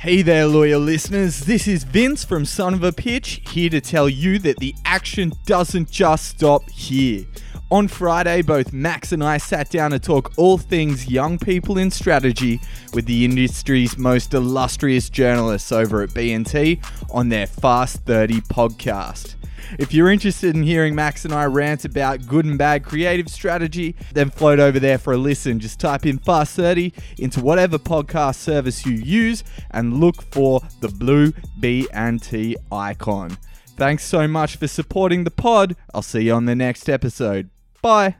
Hey there, loyal listeners. This is Vince from Son of a Pitch, here to tell you that the action doesn't just stop here. On Friday, both Max and I sat down to talk all things young people in strategy with the industry's most illustrious journalists over at B&T on their Fast 30 podcast. If you're interested in hearing Max and I rant about good and bad creative strategy, then float over there for a listen. Just type in Fast 30 into whatever podcast service you use and look for the blue B and T icon. Thanks so much for supporting the pod. I'll see you on the next episode. Bye.